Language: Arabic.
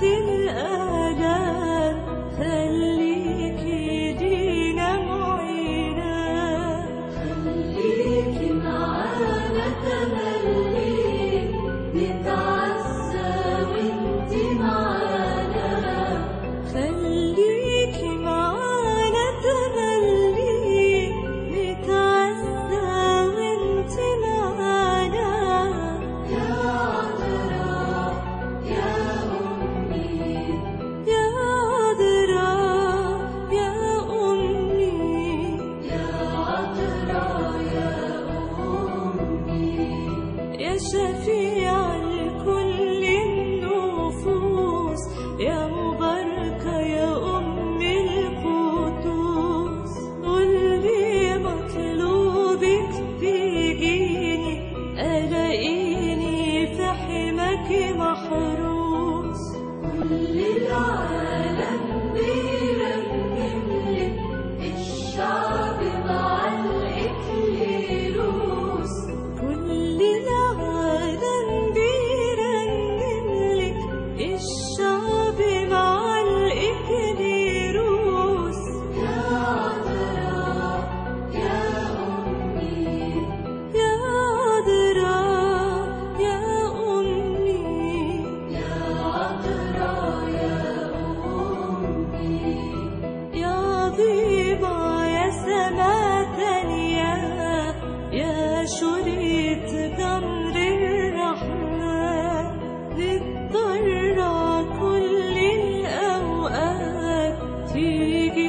ti. محروس كل العالم بيه You.